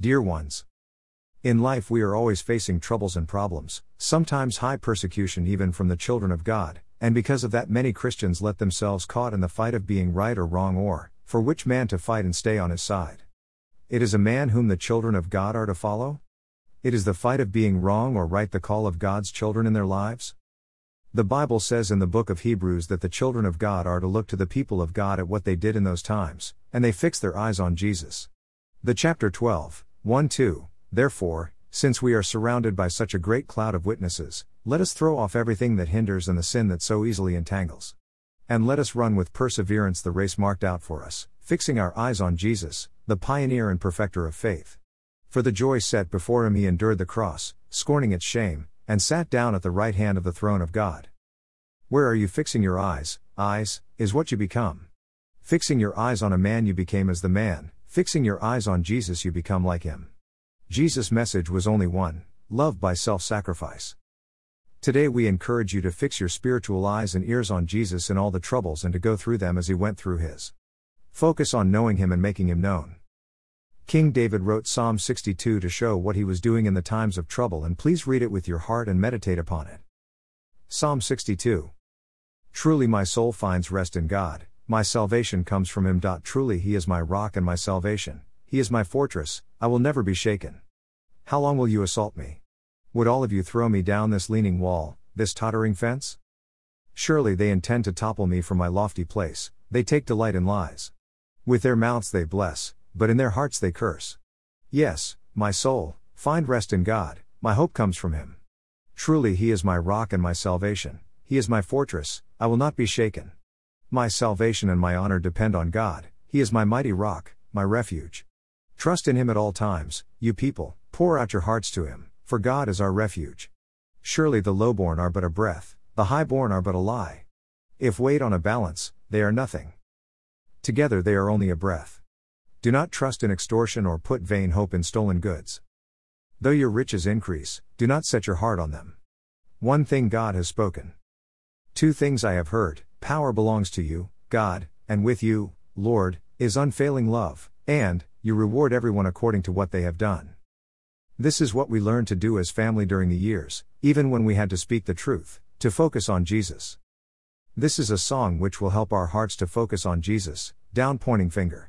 Dear ones, in life we are always facing troubles and problems, sometimes high persecution even from the children of God, and because of that many Christians let themselves caught in the fight of being right or wrong or, for which man to fight and stay on his side. It is a man whom the children of God are to follow? It is the fight of being wrong or right the call of God's children in their lives? The Bible says in the book of Hebrews that the children of God are to look to the people of God at what they did in those times, and they fix their eyes on Jesus. The chapter 12, 1 2, Therefore, since we are surrounded by such a great cloud of witnesses, let us throw off everything that hinders and the sin that so easily entangles. And let us run with perseverance the race marked out for us, fixing our eyes on Jesus, the pioneer and perfecter of faith. For the joy set before him he endured the cross, scorning its shame, and sat down at the right hand of the throne of God. Where are you fixing your eyes? Eyes, is what you become. Fixing your eyes on a man you became as the man, fixing your eyes on Jesus you become like him. Jesus' message was only one love by self sacrifice. Today we encourage you to fix your spiritual eyes and ears on Jesus in all the troubles and to go through them as he went through his. Focus on knowing him and making him known. King David wrote Psalm 62 to show what he was doing in the times of trouble, and please read it with your heart and meditate upon it. Psalm 62 Truly my soul finds rest in God, my salvation comes from him. Truly he is my rock and my salvation, he is my fortress, I will never be shaken. How long will you assault me? Would all of you throw me down this leaning wall, this tottering fence? Surely they intend to topple me from my lofty place, they take delight in lies. With their mouths they bless, but in their hearts they curse. Yes, my soul, find rest in God, my hope comes from Him. Truly He is my rock and my salvation, He is my fortress, I will not be shaken. My salvation and my honor depend on God, He is my mighty rock, my refuge. Trust in Him at all times, you people, pour out your hearts to Him, for God is our refuge. Surely the lowborn are but a breath, the highborn are but a lie. If weighed on a balance, they are nothing. Together they are only a breath. Do not trust in extortion or put vain hope in stolen goods. Though your riches increase, do not set your heart on them. One thing God has spoken. Two things I have heard power belongs to you, God, and with you, Lord, is unfailing love, and, you reward everyone according to what they have done. This is what we learned to do as family during the years, even when we had to speak the truth, to focus on Jesus. This is a song which will help our hearts to focus on Jesus, down pointing finger.